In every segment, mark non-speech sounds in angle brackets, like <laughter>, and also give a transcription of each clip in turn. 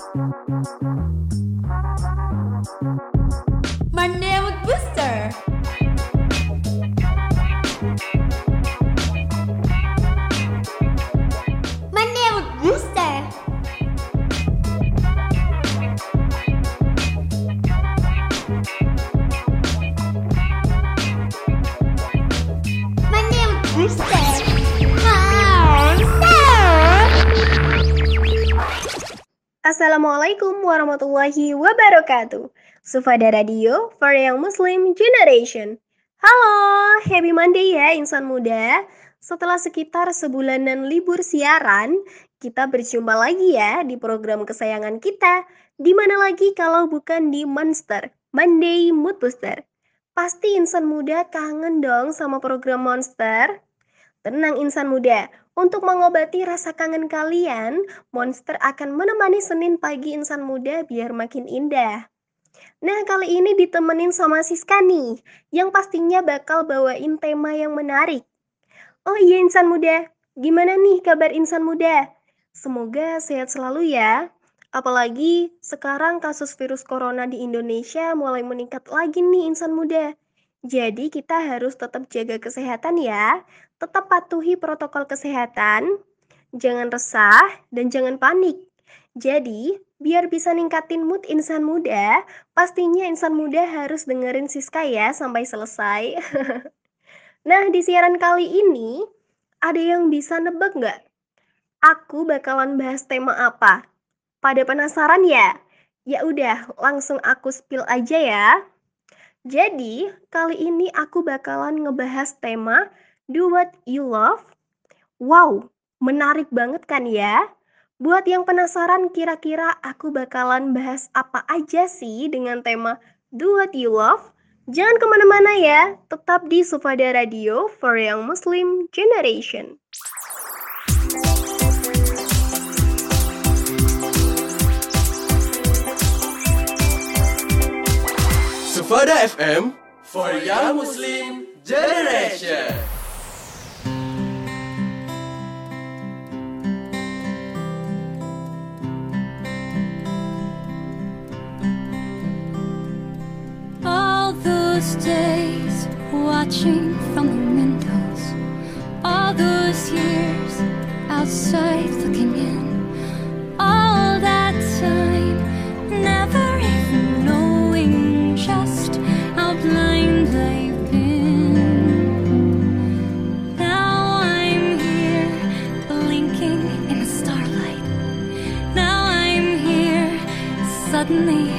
Thank you. Warahmatullahi wabarakatuh. Sufada Radio for Young Muslim Generation. Halo, happy Monday ya insan muda. Setelah sekitar sebulanan libur siaran, kita berjumpa lagi ya di program kesayangan kita. Di mana lagi kalau bukan di Monster, Monday Mood Booster. Pasti insan muda kangen dong sama program Monster. Tenang insan muda, untuk mengobati rasa kangen kalian, Monster akan menemani Senin pagi insan muda biar makin indah. Nah, kali ini ditemenin sama Siska nih, yang pastinya bakal bawain tema yang menarik. Oh iya insan muda, gimana nih kabar insan muda? Semoga sehat selalu ya. Apalagi sekarang kasus virus corona di Indonesia mulai meningkat lagi nih insan muda. Jadi kita harus tetap jaga kesehatan ya, tetap patuhi protokol kesehatan, jangan resah, dan jangan panik. Jadi, biar bisa ningkatin mood insan muda, pastinya insan muda harus dengerin Siska ya sampai selesai. <laughs> nah, di siaran kali ini, ada yang bisa nebak nggak? Aku bakalan bahas tema apa? Pada penasaran ya? Ya udah, langsung aku spill aja ya. Jadi, kali ini aku bakalan ngebahas tema Do What You Love. Wow, menarik banget kan ya? Buat yang penasaran kira-kira aku bakalan bahas apa aja sih dengan tema Do What You Love? Jangan ke mana-mana ya, tetap di Sufada Radio for Young Muslim Generation. Sufada FM for Young Muslim Generation. Those days watching from the windows, all those years outside looking in, all that time never even knowing just how blind I've been. Now I'm here blinking in the starlight. Now I'm here, suddenly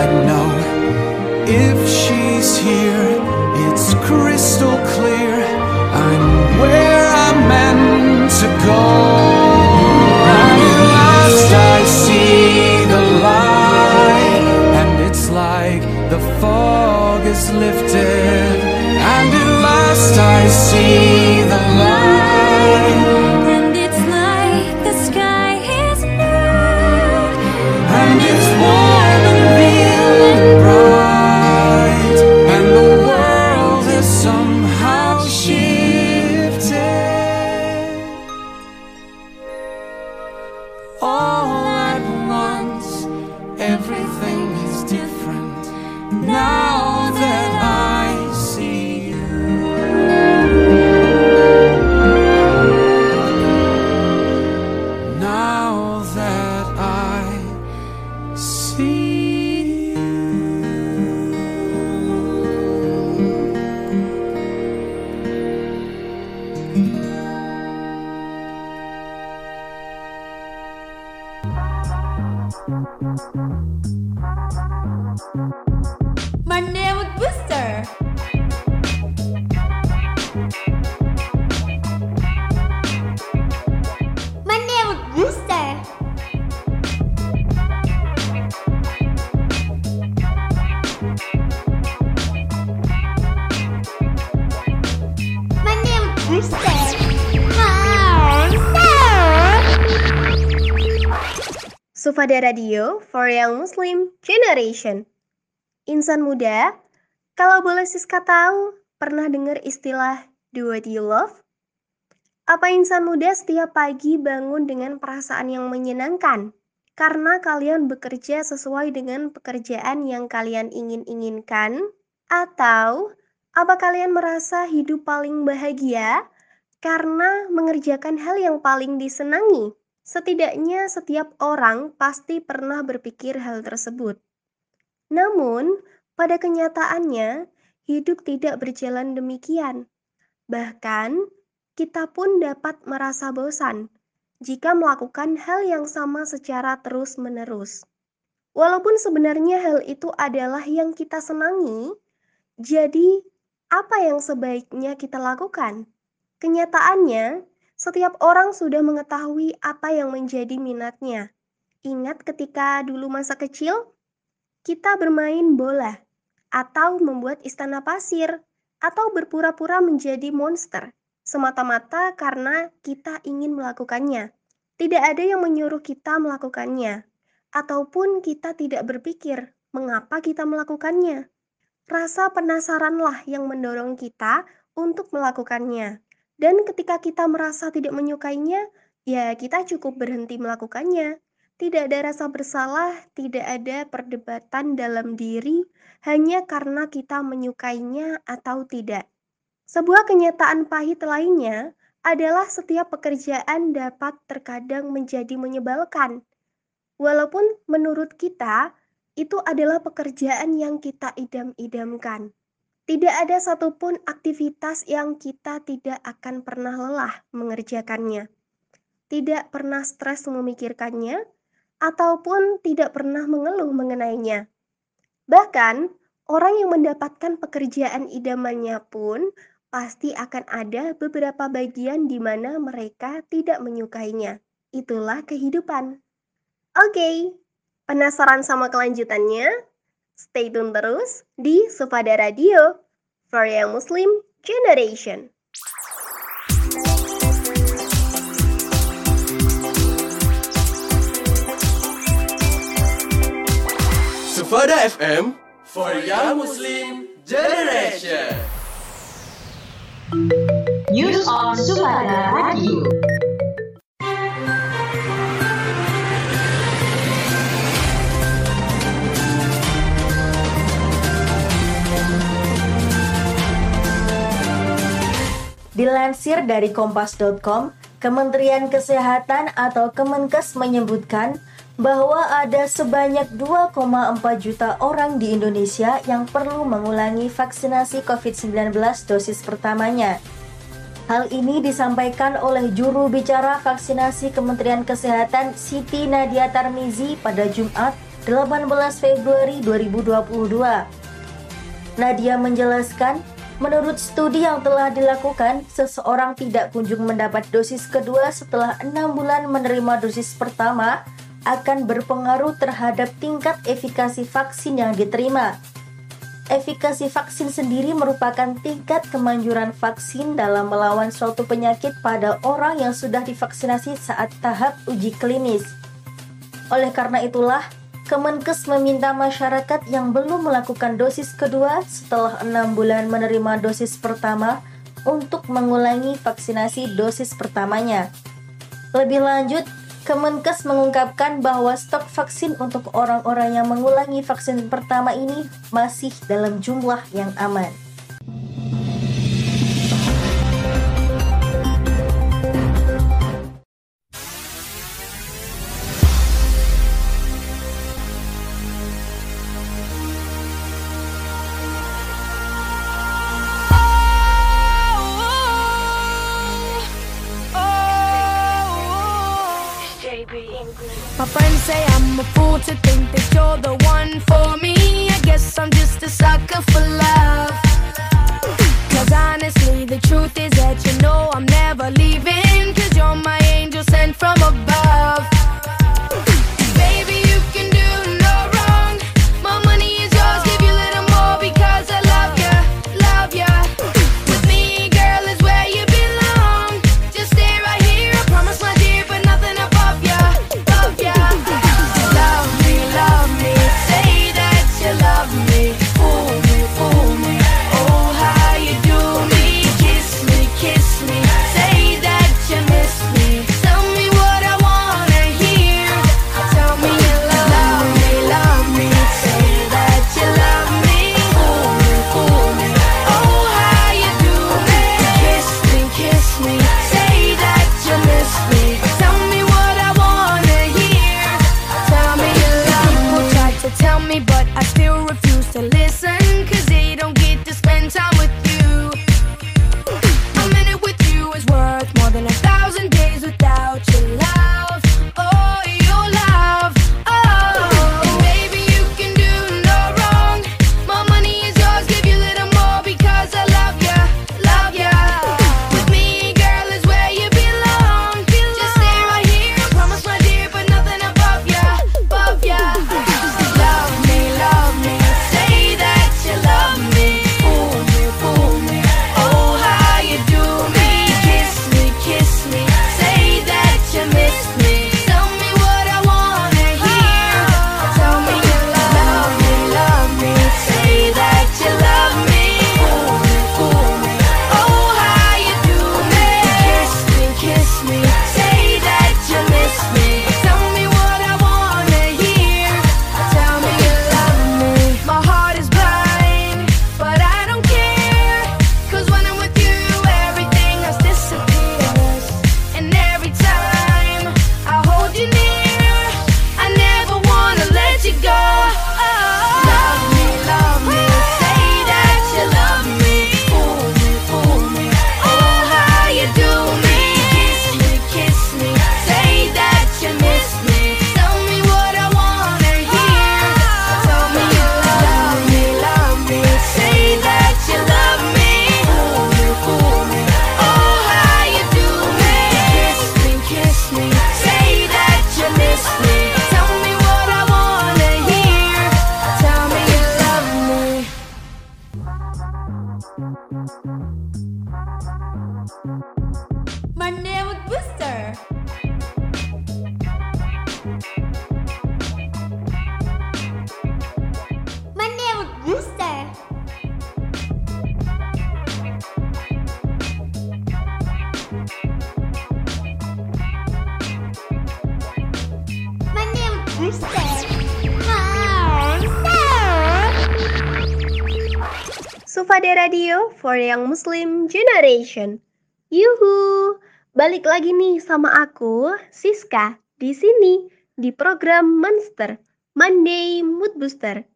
I know. If she's here, it's crystal clear. I'm where I'm meant to go. And at last I see the light, and it's like the fog is lifted. And at last I see Thank you. Sufada Radio for Young Muslim Generation. Insan muda, kalau boleh Siska tahu, pernah dengar istilah do what you love? Apa insan muda setiap pagi bangun dengan perasaan yang menyenangkan? Karena kalian bekerja sesuai dengan pekerjaan yang kalian ingin-inginkan? Atau apa kalian merasa hidup paling bahagia karena mengerjakan hal yang paling disenangi? Setidaknya setiap orang pasti pernah berpikir hal tersebut. Namun, pada kenyataannya, hidup tidak berjalan demikian. Bahkan, kita pun dapat merasa bosan jika melakukan hal yang sama secara terus-menerus. Walaupun sebenarnya hal itu adalah yang kita senangi, jadi apa yang sebaiknya kita lakukan? Kenyataannya, setiap orang sudah mengetahui apa yang menjadi minatnya. Ingat ketika dulu masa kecil, kita bermain bola, atau membuat istana pasir, atau berpura-pura menjadi monster, semata-mata karena kita ingin melakukannya. Tidak ada yang menyuruh kita melakukannya, ataupun kita tidak berpikir mengapa kita melakukannya. Rasa penasaranlah yang mendorong kita untuk melakukannya. Dan ketika kita merasa tidak menyukainya, ya kita cukup berhenti melakukannya. Tidak ada rasa bersalah, tidak ada perdebatan dalam diri hanya karena kita menyukainya atau tidak. Sebuah kenyataan pahit lainnya adalah setiap pekerjaan dapat terkadang menjadi menyebalkan. Walaupun menurut kita itu adalah pekerjaan yang kita idam-idamkan. Tidak ada satupun aktivitas yang kita tidak akan pernah lelah mengerjakannya. Tidak pernah stres memikirkannya, ataupun tidak pernah mengeluh mengenainya. Bahkan, orang yang mendapatkan pekerjaan idamannya pun pasti akan ada beberapa bagian di mana mereka tidak menyukainya. Itulah kehidupan. Oke, penasaran sama kelanjutannya? Stay tune terus di Sufada Radio for Young Muslim Generation. Sufada FM for Young Muslim Generation. News on Sufada Radio. Dilansir dari kompas.com, Kementerian Kesehatan atau Kemenkes menyebutkan bahwa ada sebanyak 2,4 juta orang di Indonesia yang perlu mengulangi vaksinasi COVID-19 dosis pertamanya. Hal ini disampaikan oleh juru bicara vaksinasi Kementerian Kesehatan Siti Nadia Tarmizi pada Jumat 18 Februari 2022. Nadia menjelaskan Menurut studi yang telah dilakukan, seseorang tidak kunjung mendapat dosis kedua setelah enam bulan menerima dosis pertama akan berpengaruh terhadap tingkat efikasi vaksin yang diterima. Efikasi vaksin sendiri merupakan tingkat kemanjuran vaksin dalam melawan suatu penyakit pada orang yang sudah divaksinasi saat tahap uji klinis. Oleh karena itulah, Kemenkes meminta masyarakat yang belum melakukan dosis kedua setelah enam bulan menerima dosis pertama untuk mengulangi vaksinasi dosis pertamanya. Lebih lanjut, Kemenkes mengungkapkan bahwa stok vaksin untuk orang-orang yang mengulangi vaksin pertama ini masih dalam jumlah yang aman. My friends say I'm a fool to think that you're the one for me. I guess I'm just a sucker for love. Cause honestly, the truth is that you know I'm never leaving. Cause you're my angel sent from above. for Young Muslim Generation. Yuhu, balik lagi nih sama aku, Siska, di sini di program Monster Monday Mood Booster.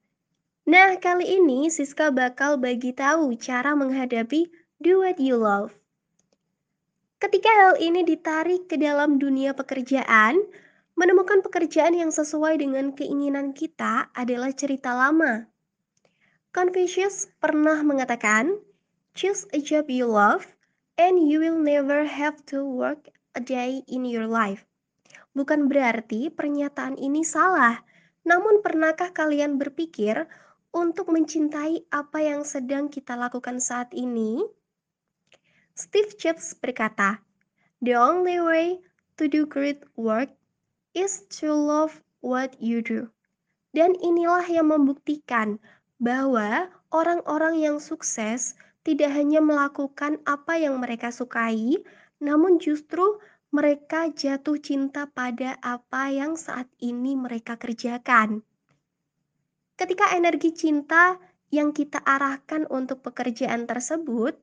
Nah, kali ini Siska bakal bagi tahu cara menghadapi do what you love. Ketika hal ini ditarik ke dalam dunia pekerjaan, menemukan pekerjaan yang sesuai dengan keinginan kita adalah cerita lama Confucius pernah mengatakan, choose a job you love, and you will never have to work a day in your life. Bukan berarti pernyataan ini salah, namun pernahkah kalian berpikir untuk mencintai apa yang sedang kita lakukan saat ini? Steve Jobs berkata, "The only way to do great work is to love what you do." Dan inilah yang membuktikan bahwa orang-orang yang sukses tidak hanya melakukan apa yang mereka sukai, namun justru mereka jatuh cinta pada apa yang saat ini mereka kerjakan. Ketika energi cinta yang kita arahkan untuk pekerjaan tersebut,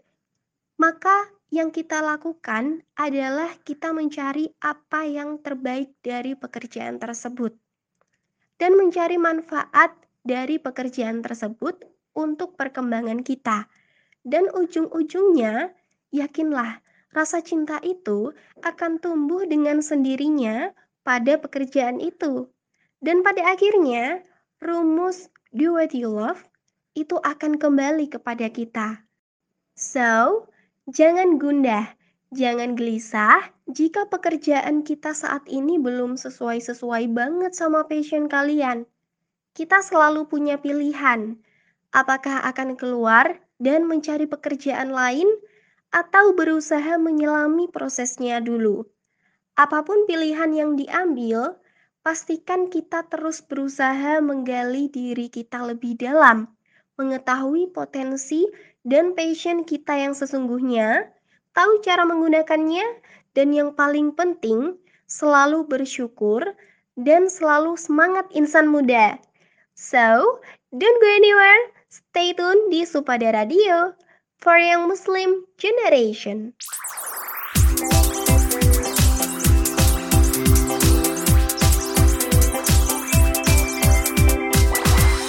maka yang kita lakukan adalah kita mencari apa yang terbaik dari pekerjaan tersebut dan mencari manfaat dari pekerjaan tersebut untuk perkembangan kita. Dan ujung-ujungnya, yakinlah, rasa cinta itu akan tumbuh dengan sendirinya pada pekerjaan itu. Dan pada akhirnya, rumus do what you love itu akan kembali kepada kita. So, jangan gundah, jangan gelisah jika pekerjaan kita saat ini belum sesuai-sesuai banget sama passion kalian. Kita selalu punya pilihan, apakah akan keluar dan mencari pekerjaan lain atau berusaha menyelami prosesnya dulu. Apa pun pilihan yang diambil, pastikan kita terus berusaha menggali diri kita lebih dalam, mengetahui potensi dan passion kita yang sesungguhnya, tahu cara menggunakannya, dan yang paling penting, selalu bersyukur dan selalu semangat insan muda. So, don't go anywhere, stay tune di Supada Radio for Young Muslim Generation.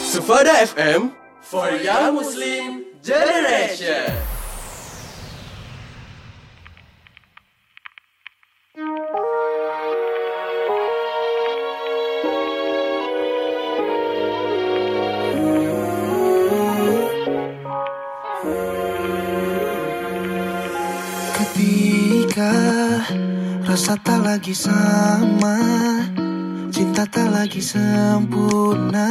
Sufada FM for Young Muslim Generation. Rasa tak lagi sama. Cinta tak lagi sempurna.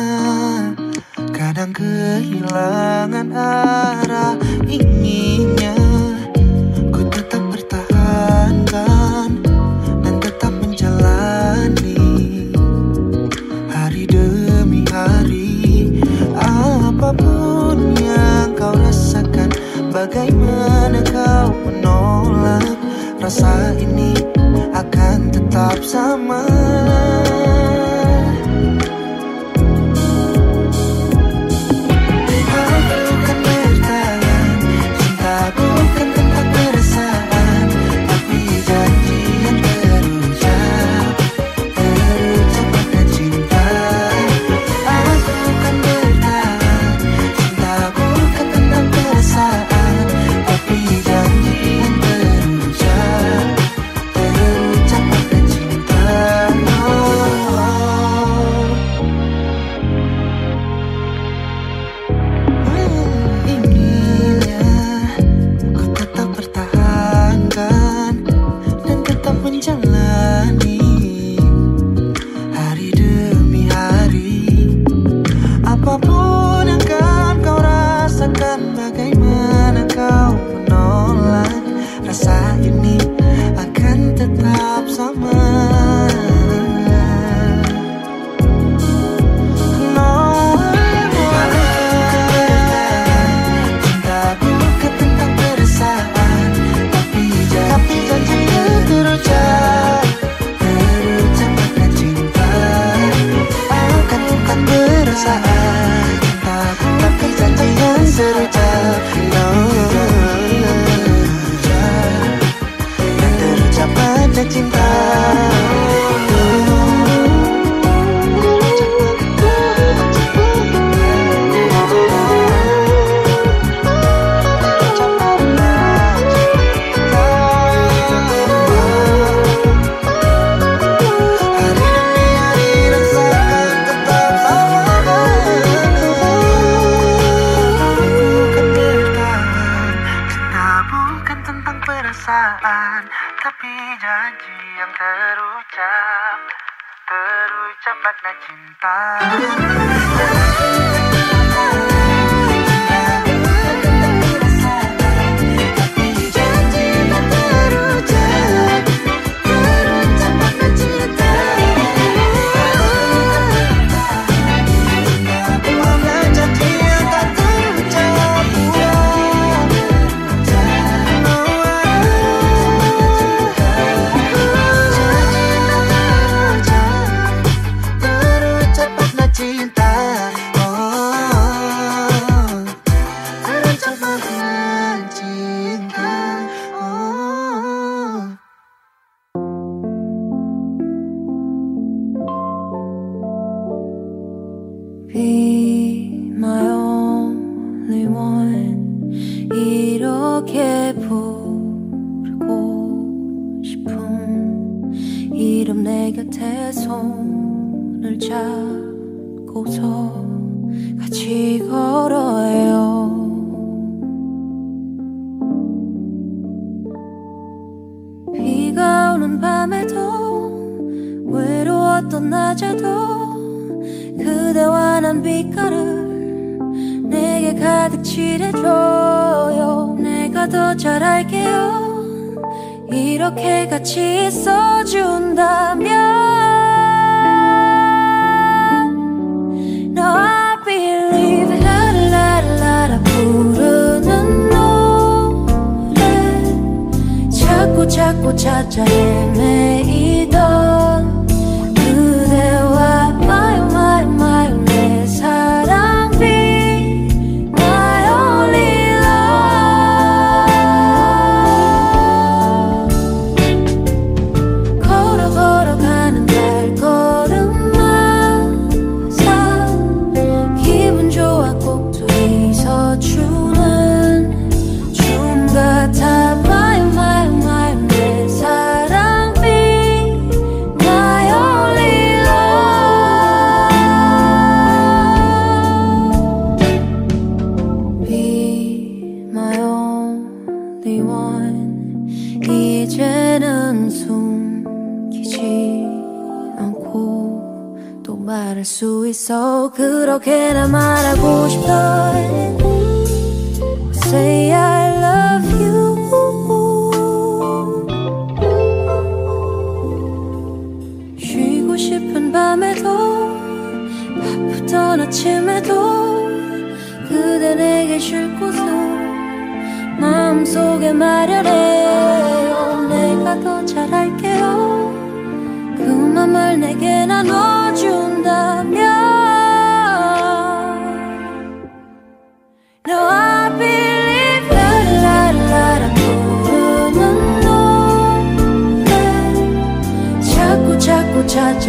Kadang kehilangan arah Inginnya. Ku tetap pertahankan Dan tetap menjalani. Hari demi hari Apa pun yang kau rasakan Bagaimana kau menolak Rasa ini akan tetap cinta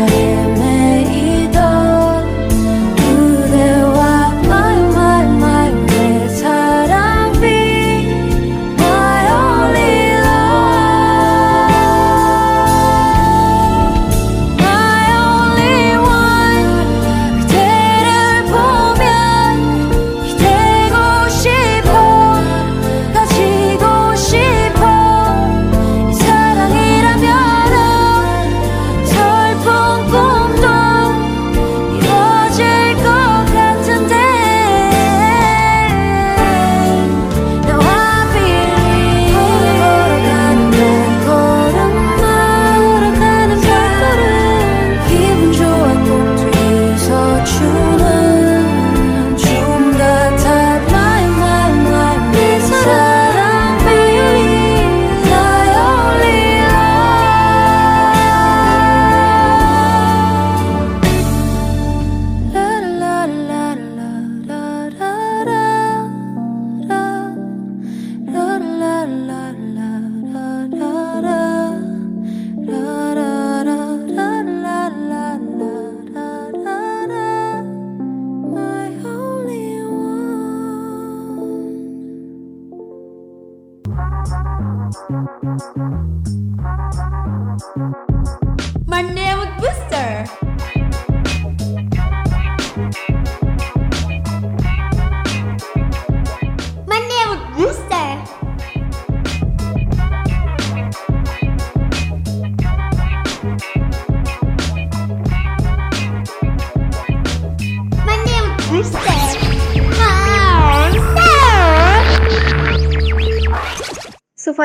계절에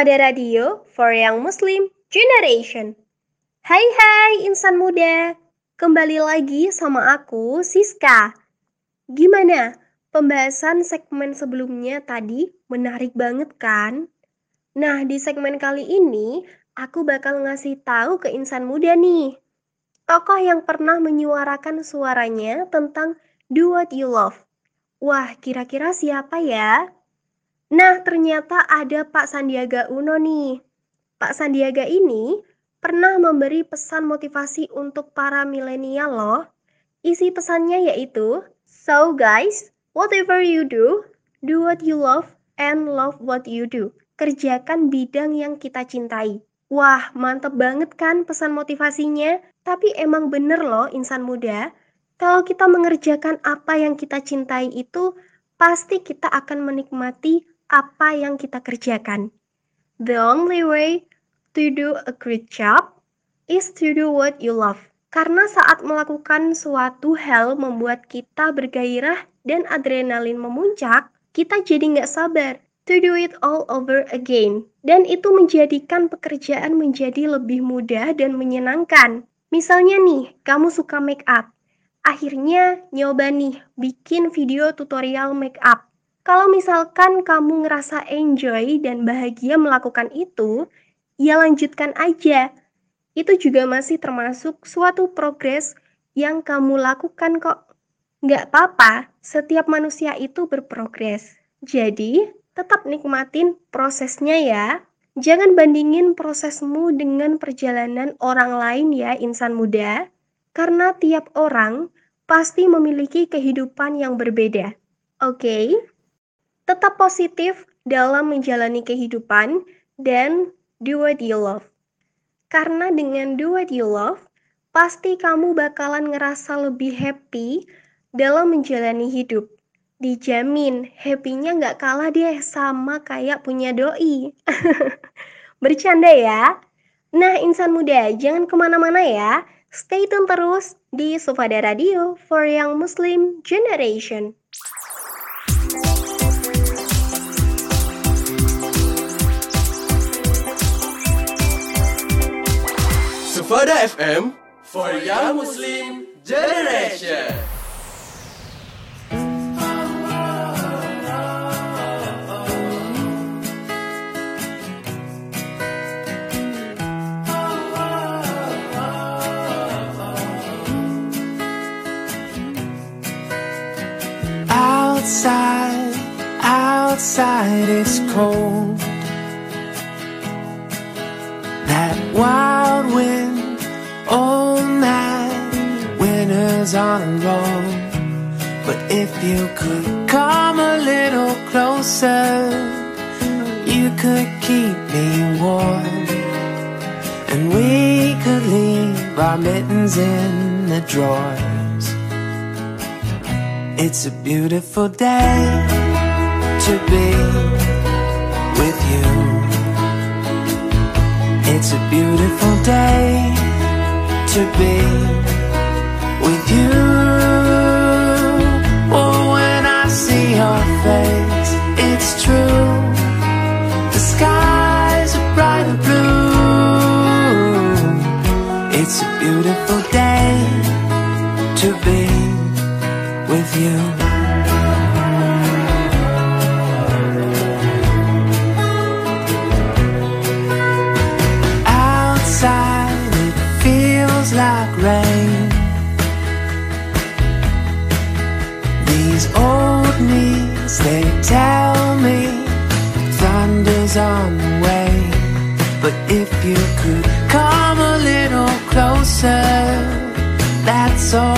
Sufada Radio for Young Muslim Generation. Hai hai insan muda, kembali lagi sama aku Siska. Gimana? Pembahasan segmen sebelumnya tadi menarik banget kan? Nah, di segmen kali ini aku bakal ngasih tahu ke insan muda nih. Tokoh yang pernah menyuarakan suaranya tentang Do What You Love. Wah, kira-kira siapa ya? Nah, ternyata ada Pak Sandiaga Uno nih. Pak Sandiaga ini pernah memberi pesan motivasi untuk para milenial loh. Isi pesannya yaitu, So guys, whatever you do, do what you love and love what you do. Kerjakan bidang yang kita cintai. Wah, mantep banget kan pesan motivasinya? Tapi emang bener loh insan muda, kalau kita mengerjakan apa yang kita cintai itu, pasti kita akan menikmati apa yang kita kerjakan. The only way to do a great job is to do what you love. Karena saat melakukan suatu hal membuat kita bergairah dan adrenalin memuncak, kita jadi nggak sabar to do it all over again. Dan itu menjadikan pekerjaan menjadi lebih mudah dan menyenangkan. Misalnya nih, kamu suka make up. Akhirnya nyoba nih bikin video tutorial make up. Kalau misalkan kamu ngerasa enjoy dan bahagia melakukan itu, ya lanjutkan aja itu juga masih termasuk suatu progres yang kamu lakukan kok. Nggak apa-apa, setiap manusia itu berprogres. Jadi, tetap nikmatin prosesnya ya. Jangan bandingin prosesmu dengan perjalanan orang lain ya insan muda. Karena tiap orang pasti memiliki kehidupan yang berbeda. Oke? Okay? Tetap positif dalam menjalani kehidupan dan do what you love. Karena dengan do what you love, pasti kamu bakalan ngerasa lebih happy dalam menjalani hidup. Dijamin, happy-nya nggak kalah deh sama kayak punya doi. <laughs> Bercanda ya. Nah, insan muda, jangan ke mana-mana ya. Stay tune terus di Sufada Radio for Young Muslim Generation. Sufada FM for Young Muslim Generation. Outside, outside it's cold. That wild on a roll. But if you could come a little closer, you could keep me warm. And we could leave our mittens in the drawers. It's a beautiful day to be with you. It's a beautiful day to be you. Oh, when I see your face, it's true. The skies are bright and blue. It's a beautiful day to be with you. You could come a little closer, that's all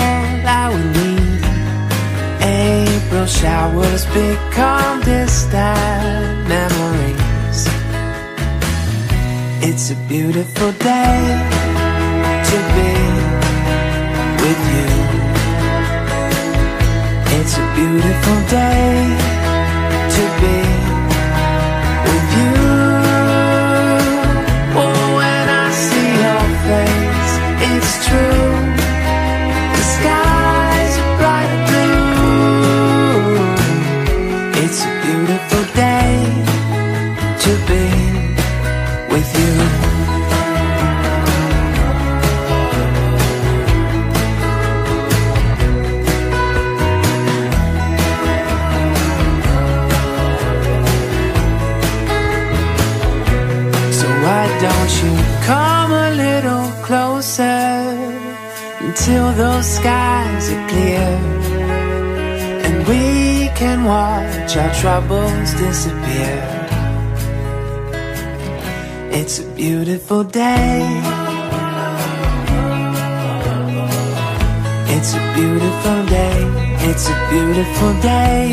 I would need. April showers become distant memories. It's a beautiful day to be with you. It's a beautiful day to be Come a little closer until those skies are clear and we can watch our troubles disappear? It's a beautiful day. It's a beautiful day. It's a beautiful day.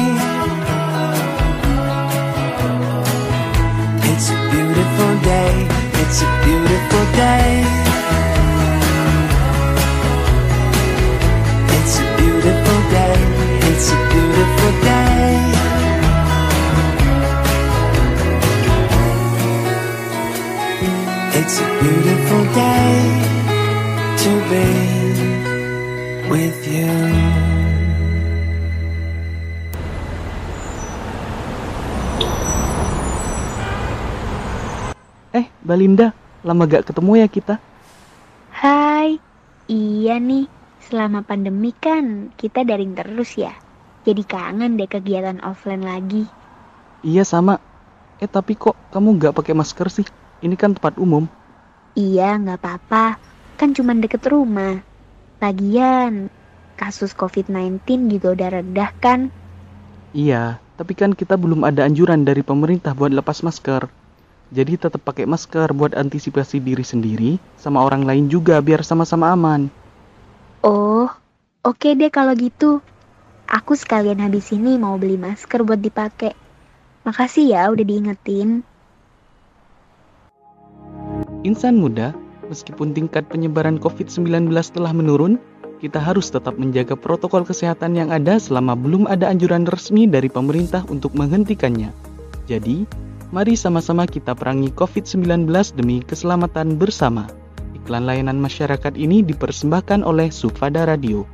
It's a beautiful day. It's a beautiful day. It's a beautiful day. It's a beautiful day. It's a beautiful day to be with you. Balinda, lama gak ketemu ya kita? Hai, iya nih, selama pandemi kan kita daring terus ya. Jadi kangen deh kegiatan offline lagi. Iya sama. Eh tapi kok kamu gak pakai masker sih? Ini kan tempat umum. Iya, nggak apa-apa, kan cuma deket rumah. Lagian, kasus COVID-19 juga udah redah kan? Iya, tapi kan kita belum ada anjuran dari pemerintah buat lepas masker. Jadi tetap pakai masker buat antisipasi diri sendiri sama orang lain juga biar sama-sama aman. Oh, oke deh kalau gitu. Aku sekalian habis ini mau beli masker buat dipakai. Makasih ya udah diingetin. Insan muda, meskipun tingkat penyebaran COVID-19 telah menurun, kita harus tetap menjaga protokol kesehatan yang ada selama belum ada anjuran resmi dari pemerintah untuk menghentikannya. Jadi, mari sama-sama kita perangi COVID-19 demi keselamatan bersama. Iklan layanan masyarakat ini dipersembahkan oleh Sufada Radio.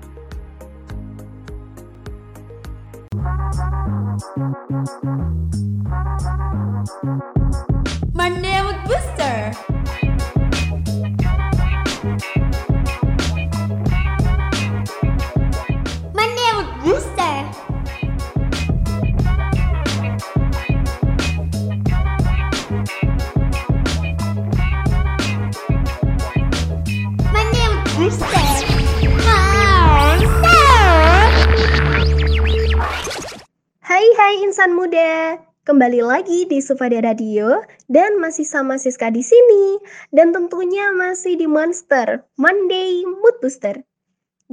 Insan muda, kembali lagi di Sufada Radio dan masih sama Siska di sini dan tentunya masih di Monster Monday Mood Booster.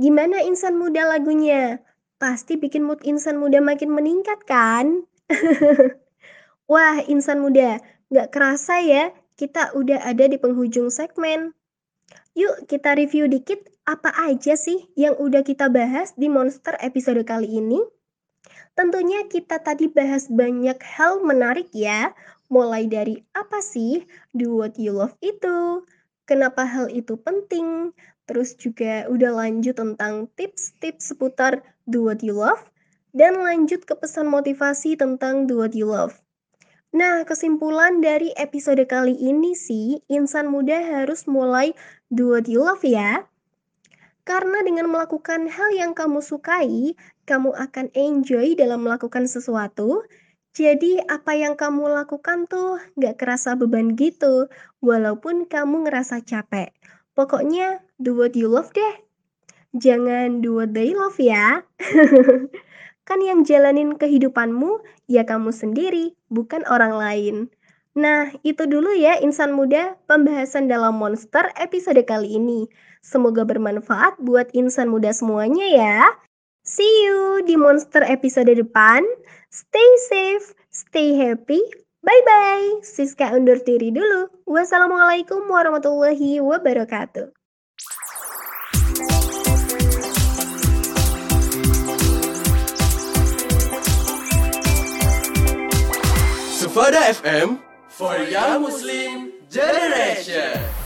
Gimana insan muda lagunya? Pasti bikin mood insan muda makin meningkat kan? <laughs> Wah insan muda, nggak kerasa ya kita udah ada di penghujung segmen. Yuk kita review dikit apa aja sih yang udah kita bahas di Monster episode kali ini. Tentunya kita tadi bahas banyak hal menarik ya, mulai dari apa sih do what you love itu, kenapa hal itu penting, terus juga udah lanjut tentang tips-tips seputar do what you love, dan lanjut ke pesan motivasi tentang do what you love. Nah, kesimpulan dari episode kali ini sih, insan muda harus mulai do what you love ya. Karena dengan melakukan hal yang kamu sukai, kamu akan enjoy dalam melakukan sesuatu. Jadi apa yang kamu lakukan tuh gak kerasa beban gitu, walaupun kamu ngerasa capek. Pokoknya do what you love deh. Jangan do what they love ya. <laughs> kan yang jalanin kehidupanmu ya kamu sendiri, bukan orang lain. Nah, itu dulu ya insan muda pembahasan dalam Monster episode kali ini. Semoga bermanfaat buat insan muda semuanya ya. See you di Monster episode depan. Stay safe, stay happy. Bye-bye. Siska undur diri dulu. Wassalamualaikum warahmatullahi wabarakatuh. Sufada FM for Young Muslim Generation.